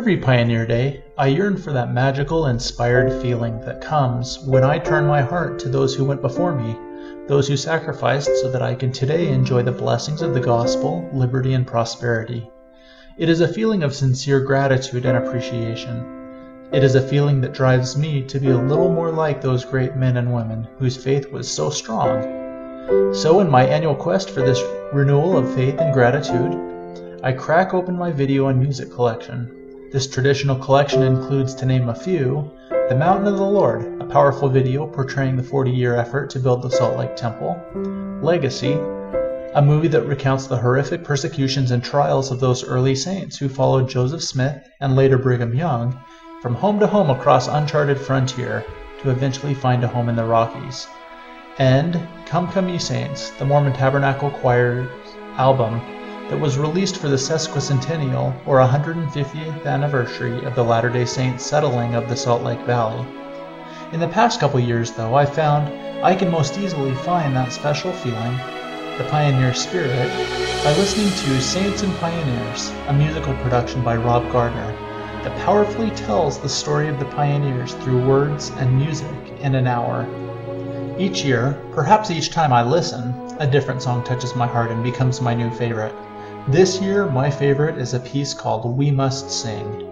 Every Pioneer Day, I yearn for that magical, inspired feeling that comes when I turn my heart to those who went before me, those who sacrificed so that I can today enjoy the blessings of the gospel, liberty, and prosperity. It is a feeling of sincere gratitude and appreciation. It is a feeling that drives me to be a little more like those great men and women whose faith was so strong. So, in my annual quest for this renewal of faith and gratitude, I crack open my video and music collection this traditional collection includes, to name a few, The Mountain of the Lord, a powerful video portraying the 40 year effort to build the Salt Lake Temple, Legacy, a movie that recounts the horrific persecutions and trials of those early saints who followed Joseph Smith and later Brigham Young from home to home across uncharted frontier to eventually find a home in the Rockies. And Come Come Ye Saints, the Mormon Tabernacle Choir's album that was released for the sesquicentennial or 150th anniversary of the Latter day Saints settling of the Salt Lake Valley. In the past couple years, though, I found I can most easily find that special feeling, the pioneer spirit, by listening to Saints and Pioneers, a musical production by Rob Gardner that powerfully tells the story of the pioneers through words and music in an hour. Each year, perhaps each time I listen, a different song touches my heart and becomes my new favorite. This year, my favorite is a piece called We Must Sing.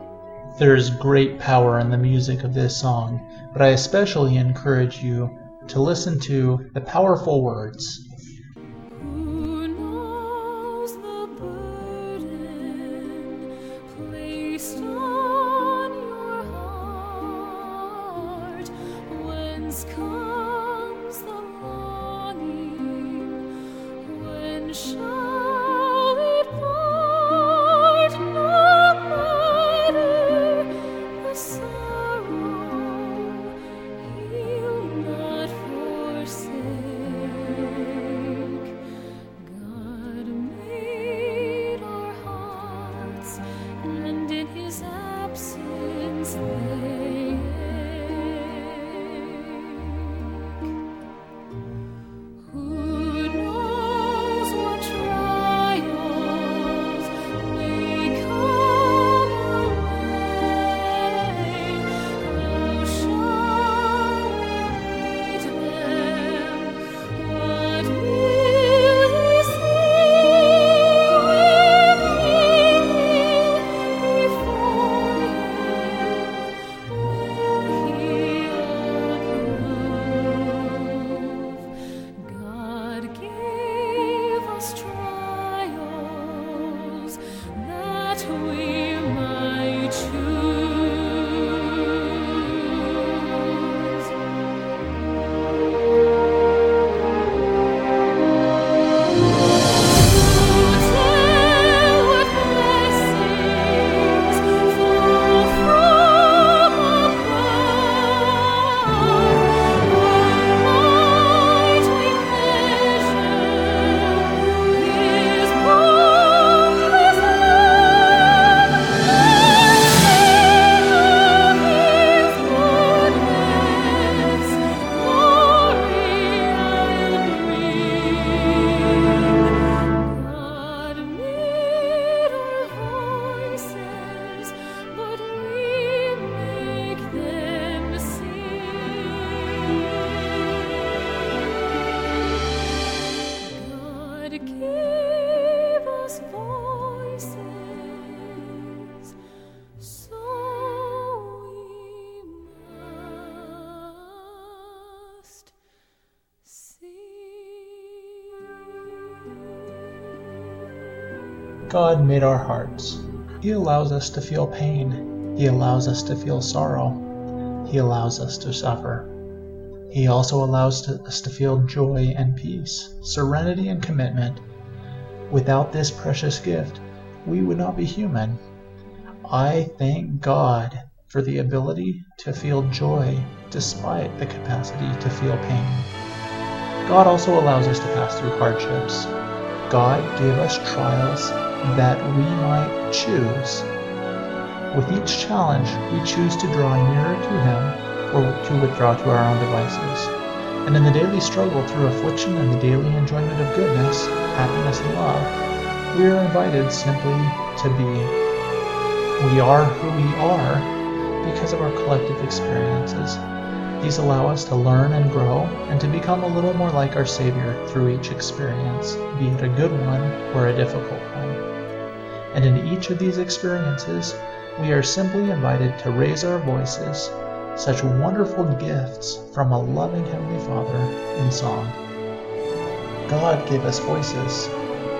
There is great power in the music of this song, but I especially encourage you to listen to the powerful words. God made our hearts. He allows us to feel pain. He allows us to feel sorrow. He allows us to suffer. He also allows us to feel joy and peace, serenity and commitment. Without this precious gift, we would not be human. I thank God for the ability to feel joy despite the capacity to feel pain. God also allows us to pass through hardships. God gave us trials that we might choose. With each challenge, we choose to draw nearer to Him or to withdraw to our own devices. And in the daily struggle through affliction and the daily enjoyment of goodness, happiness, and love, we are invited simply to be. We are who we are because of our collective experiences. These allow us to learn and grow and to become a little more like our Savior through each experience, be it a good one or a difficult one. And in each of these experiences, we are simply invited to raise our voices, such wonderful gifts from a loving Heavenly Father in song. God gave us voices,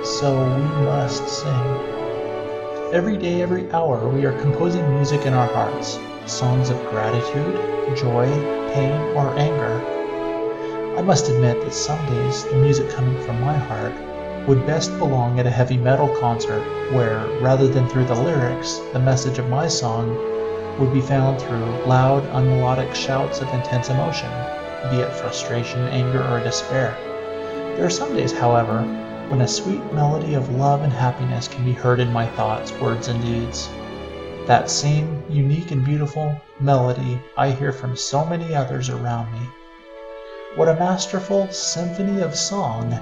so we must sing. Every day, every hour, we are composing music in our hearts, songs of gratitude, joy, pain, or anger. I must admit that some days the music coming from my heart would best belong at a heavy metal concert where, rather than through the lyrics, the message of my song would be found through loud, unmelodic shouts of intense emotion, be it frustration, anger, or despair. There are some days, however, when a sweet melody of love and happiness can be heard in my thoughts, words, and deeds. That same unique and beautiful melody I hear from so many others around me. What a masterful symphony of song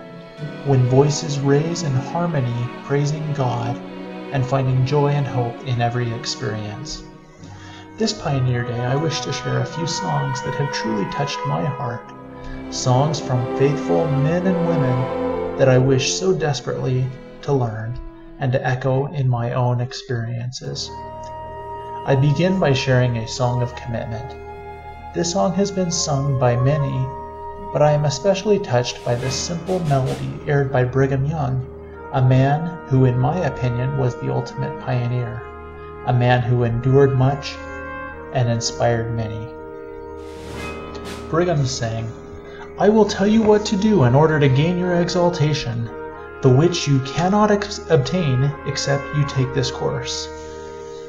when voices raise in harmony, praising God and finding joy and hope in every experience. This Pioneer Day, I wish to share a few songs that have truly touched my heart. Songs from faithful men and women that I wish so desperately to learn and to echo in my own experiences. I begin by sharing a song of commitment. This song has been sung by many, but I am especially touched by this simple melody aired by Brigham Young, a man who, in my opinion, was the ultimate pioneer, a man who endured much and inspired many. Brigham sang, I will tell you what to do in order to gain your exaltation, the which you cannot ex- obtain except you take this course.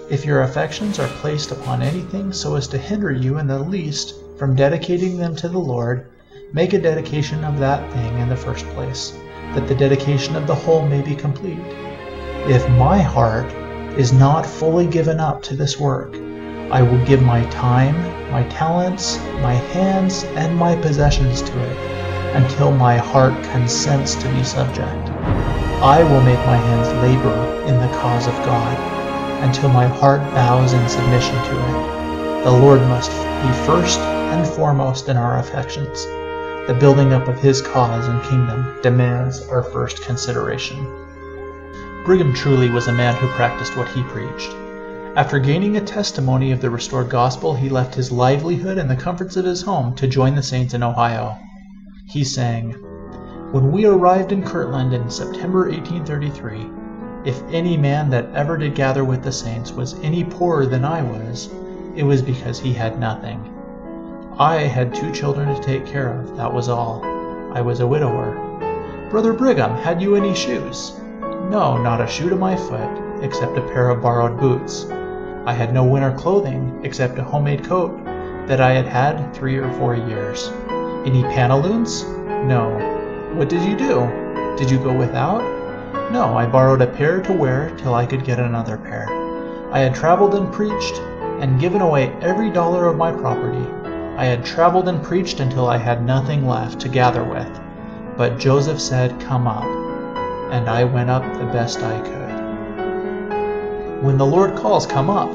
If your affections are placed upon anything so as to hinder you in the least from dedicating them to the Lord, make a dedication of that thing in the first place, that the dedication of the whole may be complete. If my heart is not fully given up to this work, I will give my time, my talents, my hands, and my possessions to it until my heart consents to be subject. I will make my hands labor in the cause of God until my heart bows in submission to it. The Lord must be first and foremost in our affections. The building up of His cause and kingdom demands our first consideration. Brigham truly was a man who practiced what he preached. After gaining a testimony of the restored gospel, he left his livelihood and the comforts of his home to join the saints in Ohio. He sang, When we arrived in Kirtland in September 1833, if any man that ever did gather with the saints was any poorer than I was, it was because he had nothing. I had two children to take care of, that was all. I was a widower. Brother Brigham, had you any shoes? No, not a shoe to my foot, except a pair of borrowed boots. I had no winter clothing, except a homemade coat that I had had three or four years. Any pantaloons? No. What did you do? Did you go without? No, I borrowed a pair to wear till I could get another pair. I had traveled and preached, and given away every dollar of my property. I had traveled and preached until I had nothing left to gather with. But Joseph said, Come up. And I went up the best I could. When the Lord calls, Come up,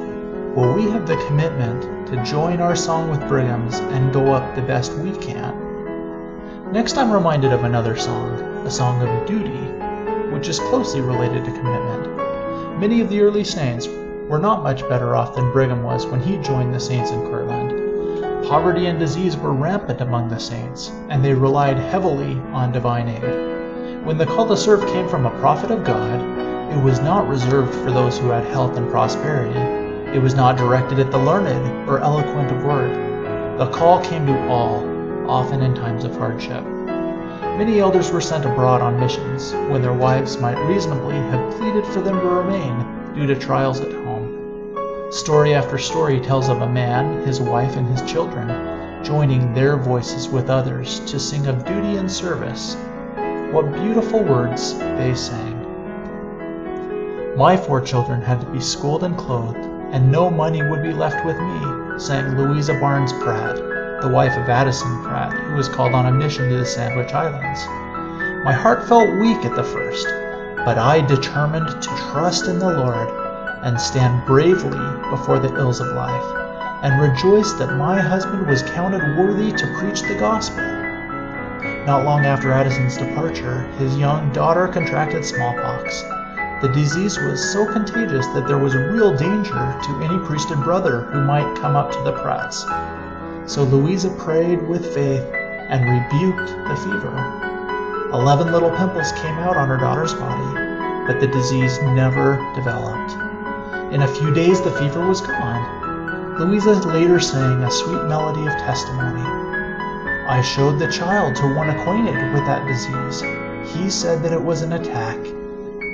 will we have the commitment to join our song with Brigham's and go up the best we can? Next, I'm reminded of another song, a song of duty which is closely related to commitment. Many of the early saints were not much better off than Brigham was when he joined the saints in Kirtland. Poverty and disease were rampant among the saints, and they relied heavily on divine aid. When the call to serve came from a prophet of God, it was not reserved for those who had health and prosperity. It was not directed at the learned or eloquent of word. The call came to all, often in times of hardship. Many elders were sent abroad on missions, when their wives might reasonably have pleaded for them to remain due to trials at home. Story after story tells of a man, his wife, and his children joining their voices with others to sing of duty and service. What beautiful words they sang. My four children had to be schooled and clothed, and no money would be left with me, sang Louisa Barnes Pratt the wife of Addison Pratt, who was called on a mission to the Sandwich Islands. My heart felt weak at the first, but I determined to trust in the Lord. And stand bravely before the ills of life, and rejoice that my husband was counted worthy to preach the gospel. Not long after Addison's departure, his young daughter contracted smallpox. The disease was so contagious that there was real danger to any priest and brother who might come up to the press. So Louisa prayed with faith and rebuked the fever. Eleven little pimples came out on her daughter's body, but the disease never developed. In a few days, the fever was gone. Louisa later sang a sweet melody of testimony. I showed the child to one acquainted with that disease. He said that it was an attack,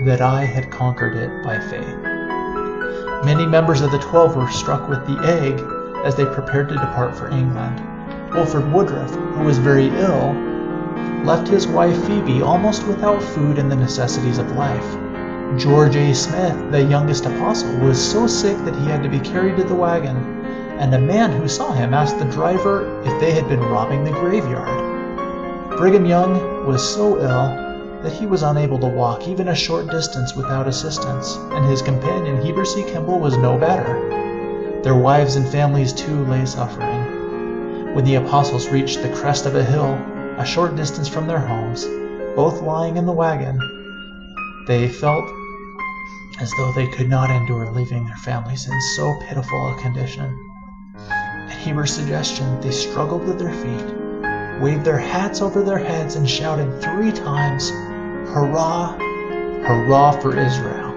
that I had conquered it by faith. Many members of the Twelve were struck with the egg as they prepared to depart for England. Wilford Woodruff, who was very ill, left his wife Phoebe almost without food and the necessities of life. George A. Smith, the youngest apostle, was so sick that he had to be carried to the wagon, and a man who saw him asked the driver if they had been robbing the graveyard. Brigham Young was so ill that he was unable to walk even a short distance without assistance, and his companion Heber C. Kimball was no better. Their wives and families too lay suffering. When the apostles reached the crest of a hill, a short distance from their homes, both lying in the wagon, they felt as though they could not endure leaving their families in so pitiful a condition. At Heber's suggestion, they struggled with their feet, waved their hats over their heads, and shouted three times, Hurrah! Hurrah for Israel!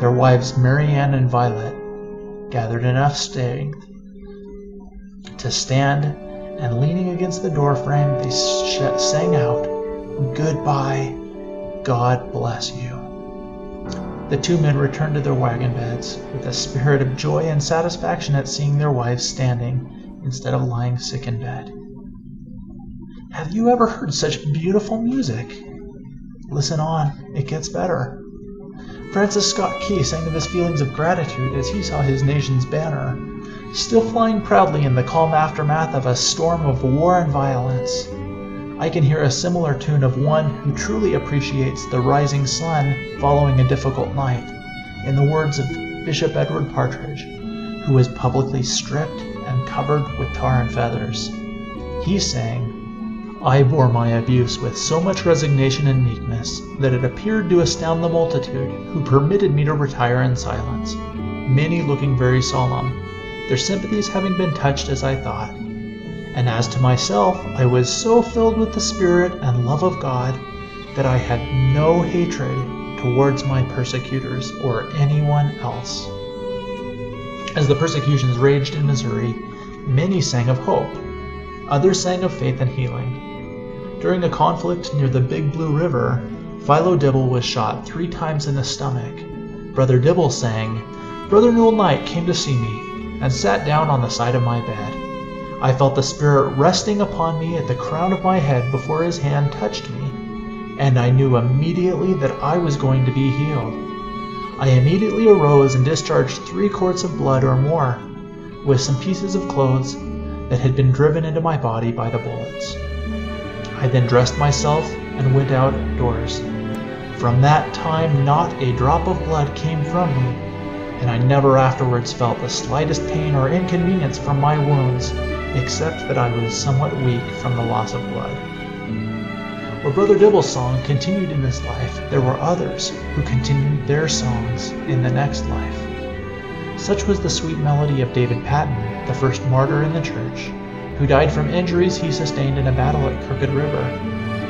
Their wives, Mary Ann and Vilate, gathered enough strength to stand, and leaning against the doorframe, they sang out, Goodbye, God bless you. The two men returned to their wagon beds with a spirit of joy and satisfaction at seeing their wives standing instead of lying sick in bed. Have you ever heard such beautiful music? Listen on, it gets better. Francis Scott Key sang of his feelings of gratitude as he saw his nation's banner still flying proudly in the calm aftermath of a storm of war and violence. I can hear a similar tune of one who truly appreciates the rising sun following a difficult night, in the words of Bishop Edward Partridge, who was publicly stripped and covered with tar and feathers. He sang, I bore my abuse with so much resignation and meekness that it appeared to astound the multitude, who permitted me to retire in silence, many looking very solemn, their sympathies having been touched as I thought. And as to myself, I was so filled with the Spirit and love of God that I had no hatred towards my persecutors or anyone else. As the persecutions raged in Missouri, many sang of hope. Others sang of faith and healing. During a conflict near the Big Blue River, Philo Dibble was shot three times in the stomach. Brother Dibble sang, Brother Newell Knight came to see me and sat down on the side of my bed. I felt the Spirit resting upon me at the crown of my head before his hand touched me, and I knew immediately that I was going to be healed. I immediately arose and discharged three quarts of blood or more, with some pieces of clothes that had been driven into my body by the bullets. I then dressed myself and went outdoors. From that time, not a drop of blood came from me, and I never afterwards felt the slightest pain or inconvenience from my wounds, except that I was somewhat weak from the loss of blood. Where Brother Dibble's song continued in this life, there were others who continued their songs in the next life. Such was the sweet melody of David Patten, the first martyr in the church, who died from injuries he sustained in a battle at Crooked River,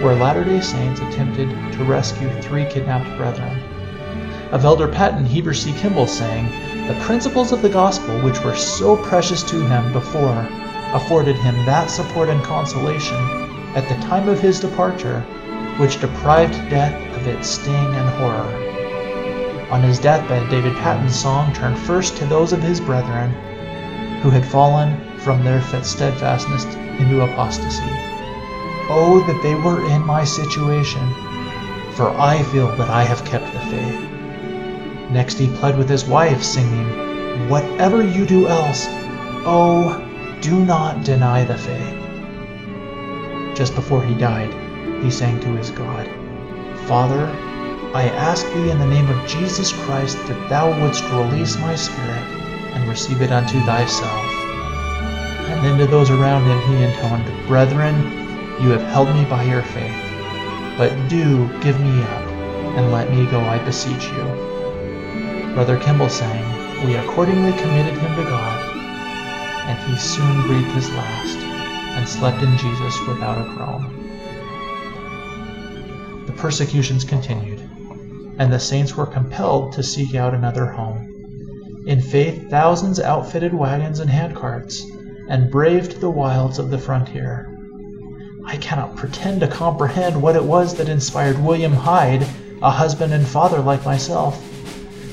where Latter day Saints attempted to rescue three kidnapped brethren. Of Elder Patten, Heber C. Kimball sang, The principles of the gospel, which were so precious to him before, afforded him that support and consolation at the time of his departure, which deprived death of its sting and horror. On his deathbed, David Patten's song turned first to those of his brethren who had fallen from their steadfastness into apostasy. Oh, that they were in my situation, for I feel that I have kept the faith. Next he pled with his wife, singing, Whatever you do else, oh, do not deny the faith. Just before he died, he sang to his God, Father, I ask thee in the name of Jesus Christ that thou wouldst release my spirit and receive it unto thyself. And then to those around him he intoned, Brethren, you have held me by your faith, but do give me up and let me go, I beseech you. Brother Kimball sang, We accordingly committed him to God, he soon breathed his last and slept in Jesus without a groan. The persecutions continued, and the saints were compelled to seek out another home. In faith, thousands outfitted wagons and handcarts and braved the wilds of the frontier. I cannot pretend to comprehend what it was that inspired William Hyde, a husband and father like myself,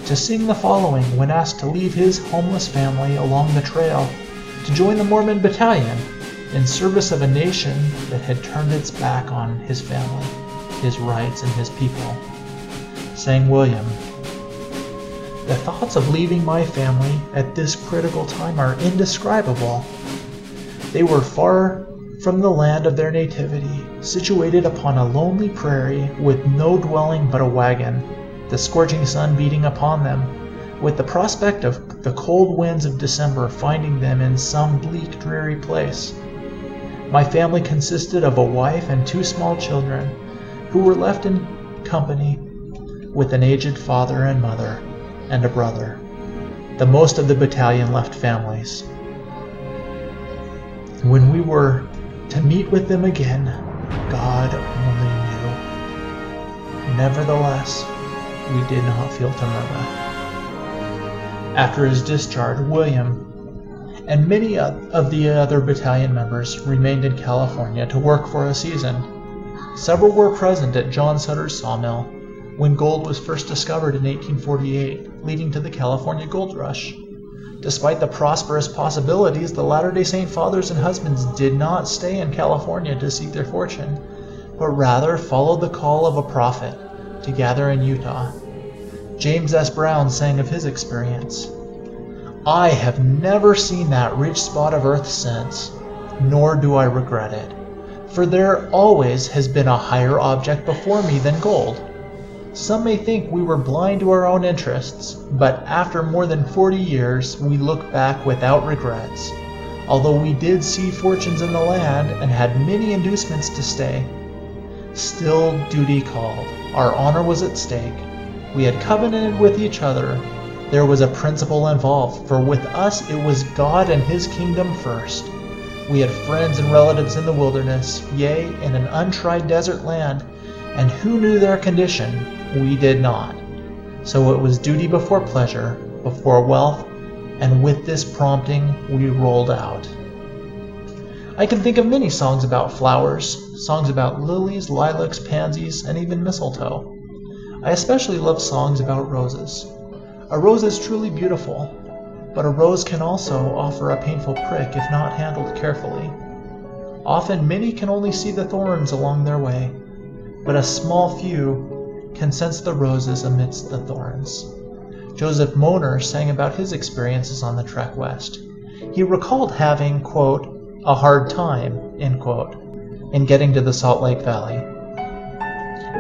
to sing the following when asked to leave his homeless family along the trail to join the Mormon battalion in service of a nation that had turned its back on his family, his rights, and his people. Sang William, The thoughts of leaving my family at this critical time are indescribable. They were far from the land of their nativity, situated upon a lonely prairie with no dwelling but a wagon, the scorching sun beating upon them, with the prospect of the cold winds of December finding them in some bleak, dreary place. My family consisted of a wife and two small children, who were left in company with an aged father and mother and a brother. The most of the battalion left families. When we were to meet with them again, God only knew. Nevertheless, we did not feel to murmur. After his discharge, William and many of the other battalion members remained in California to work for a season. Several were present at John Sutter's sawmill when gold was first discovered in 1848, leading to the California Gold Rush. Despite the prosperous possibilities, the Latter day Saint fathers and husbands did not stay in California to seek their fortune, but rather followed the call of a prophet to gather in Utah. James S. Brown sang of his experience. I have never seen that rich spot of earth since, nor do I regret it, for there always has been a higher object before me than gold. Some may think we were blind to our own interests, but after more than 40 years, we look back without regrets. Although we did see fortunes in the land and had many inducements to stay, still duty called. Our honor was at stake, we had covenanted with each other. There was a principle involved, for with us it was God and His kingdom first. We had friends and relatives in the wilderness, yea, in an untried desert land, and who knew their condition? We did not. So it was duty before pleasure, before wealth, and with this prompting we rolled out. I can think of many songs about flowers, songs about lilies, lilacs, pansies, and even mistletoe. I especially love songs about roses. A rose is truly beautiful, but a rose can also offer a painful prick if not handled carefully. Often many can only see the thorns along their way, but a small few can sense the roses amidst the thorns. Joseph Moner sang about his experiences on the trek west. He recalled having, quote, a hard time, end quote, in getting to the Salt Lake Valley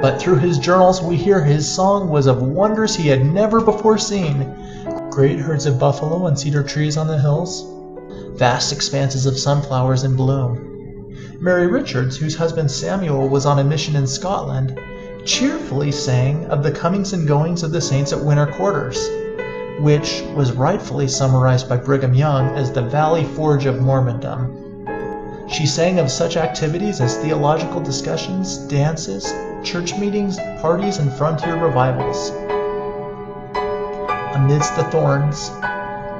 but through his journals we hear his song was of wonders he had never before seen great herds of buffalo and cedar trees on the hills, vast expanses of sunflowers in bloom. Mary Richards, whose husband Samuel was on a mission in Scotland, cheerfully sang of the comings and goings of the saints at winter quarters, which was rightfully summarized by Brigham Young as the Valley Forge of Mormondom. She sang of such activities as theological discussions, dances, church meetings, parties, and frontier revivals. Amidst the thorns,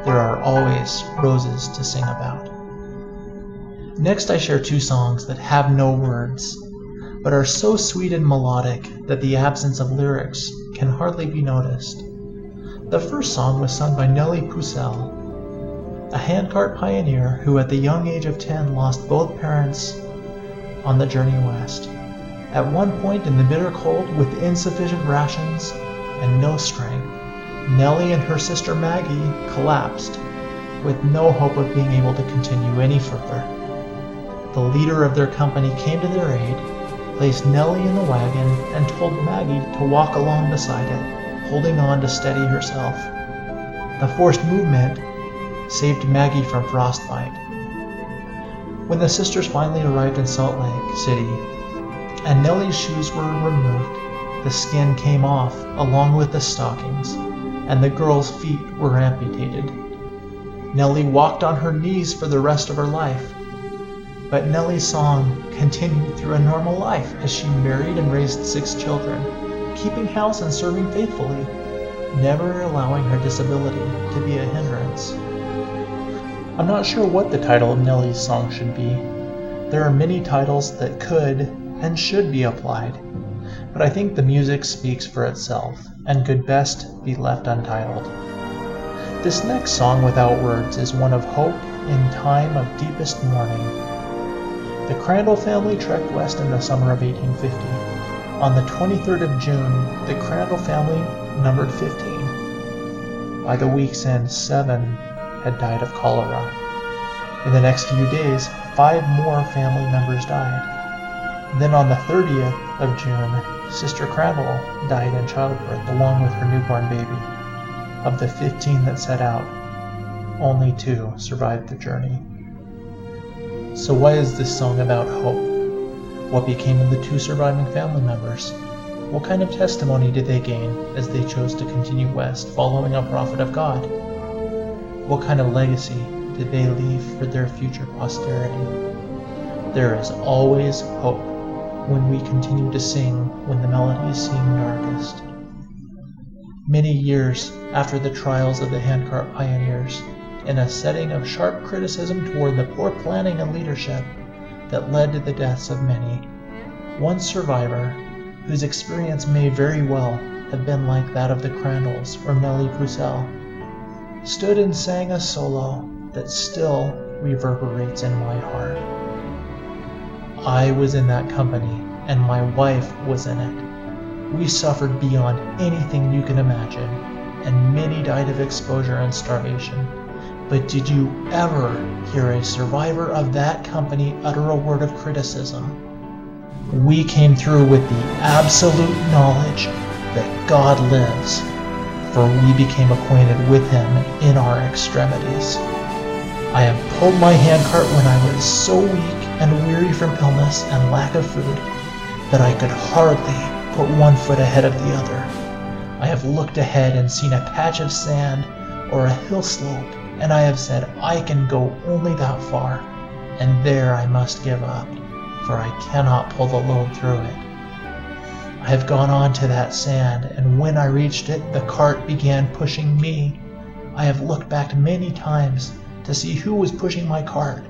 there are always roses to sing about. Next, I share two songs that have no words, but are so sweet and melodic that the absence of lyrics can hardly be noticed. The first song was sung by Nellie Pucell, a handcart pioneer who at the young age of 10 lost both parents on the journey west. At one point in the bitter cold, with insufficient rations and no strength, Nellie and her sister Maggie collapsed, with no hope of being able to continue any further. The leader of their company came to their aid placed Nellie in the wagon, and told Maggie to walk along beside it, holding on to steady herself. The forced movement saved Maggie from frostbite. When the sisters finally arrived in Salt Lake City and Nellie's shoes were removed, the skin came off along with the stockings, and the girl's feet were amputated. Nellie walked on her knees for the rest of her life. But Nellie's song continued through a normal life as she married and raised six children, keeping house and serving faithfully, never allowing her disability to be a hindrance. I'm not sure what the title of Nellie's song should be. There are many titles that could and should be applied, but I think the music speaks for itself and could best be left untitled. This next song without words is one of hope in time of deepest mourning. The Crandall family trekked west in the summer of 1850. On the 23rd of June, the Crandall family numbered 15. By the week's end, seven had died of cholera. In the next few days, five more family members died. Then on the 30th of June, Sister Crandall died in childbirth along with her newborn baby. Of the 15 that set out, only two survived the journey. So, why is this song about hope? What became of the two surviving family members? What kind of testimony did they gain as they chose to continue west, following a prophet of God? What kind of legacy did they leave for their future posterity? There is always hope when we continue to sing when the melodies seem darkest. Many years after the trials of the handcart pioneers, in a setting of sharp criticism toward the poor planning and leadership that led to the deaths of many. One survivor, whose experience may very well have been like that of the Crandalls or Nellie Pucell, stood and sang a solo that still reverberates in my heart. I was in that company, and my wife was in it. We suffered beyond anything you can imagine, and many died of exposure and starvation. But did you ever hear a survivor of that company utter a word of criticism? We came through with the absolute knowledge that God lives, for we became acquainted with him in our extremities. I have pulled my handcart when I was so weak and weary from illness and lack of food that I could hardly put one foot ahead of the other. I have looked ahead and seen a patch of sand or a hill slope and I have said, I can go only that far, and there I must give up, for I cannot pull the load through it. I have gone on to that sand, and when I reached it, the cart began pushing me. I have looked back many times to see who was pushing my cart,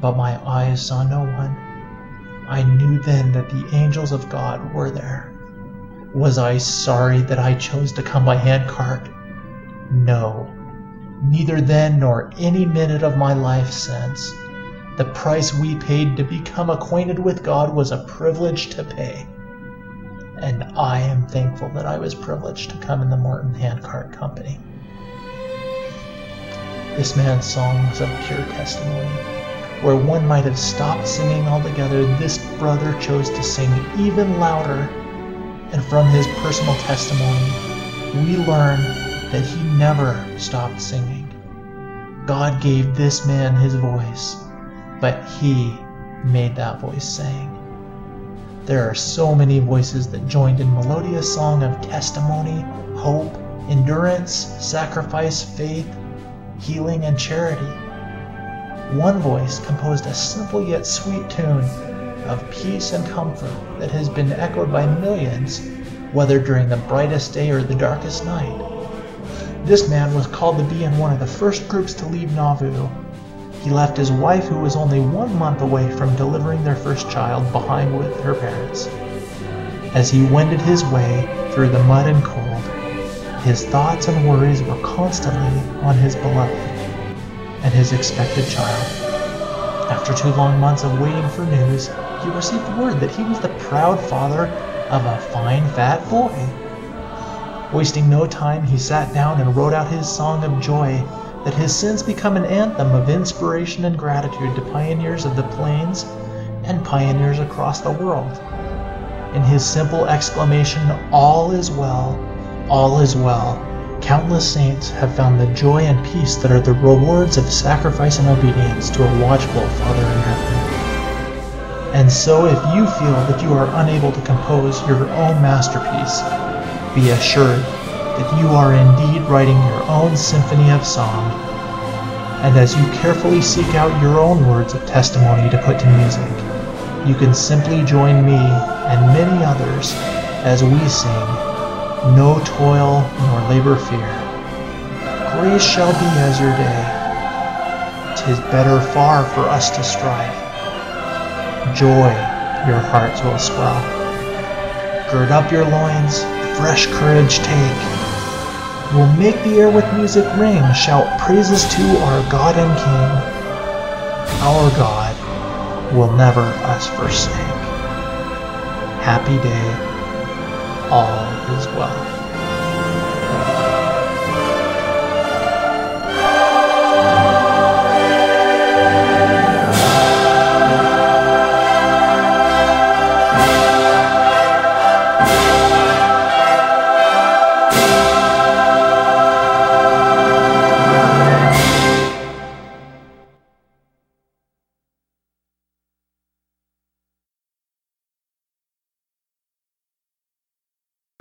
but my eyes saw no one. I knew then that the angels of God were there. Was I sorry that I chose to come by handcart? No neither then nor any minute of my life since. The price we paid to become acquainted with God was a privilege to pay. And I am thankful that I was privileged to come in the Martin Handcart Company. This man's song was of pure testimony. Where one might have stopped singing altogether, this brother chose to sing even louder. And from his personal testimony, we learn that he never stopped singing. God gave this man his voice, but he made that voice sing. There are so many voices that joined in melodious song of testimony, hope, endurance, sacrifice, faith, healing, and charity. One voice composed a simple yet sweet tune of peace and comfort that has been echoed by millions, whether during the brightest day or the darkest night. This man was called to be in one of the first groups to leave Nauvoo. He left his wife, who was only one month away from delivering their first child, behind with her parents. As he wended his way through the mud and cold, his thoughts and worries were constantly on his beloved and his expected child. After two long months of waiting for news, he received word that he was the proud father of a fine fat boy. Wasting no time, he sat down and wrote out his song of joy that has since become an anthem of inspiration and gratitude to pioneers of the plains and pioneers across the world. In his simple exclamation, All is well, all is well, countless saints have found the joy and peace that are the rewards of sacrifice and obedience to a watchful Father in heaven. And so, if you feel that you are unable to compose your own masterpiece, be assured that you are indeed writing your own symphony of song. And as you carefully seek out your own words of testimony to put to music, you can simply join me and many others as we sing, No toil nor labor fear. Grace shall be as your day. Tis better far for us to strive. Joy your hearts will swell. Gird up your loins, fresh courage take. We'll make the air with music ring, shout praises to our God and King. Our God will never us forsake. Happy day, all is well.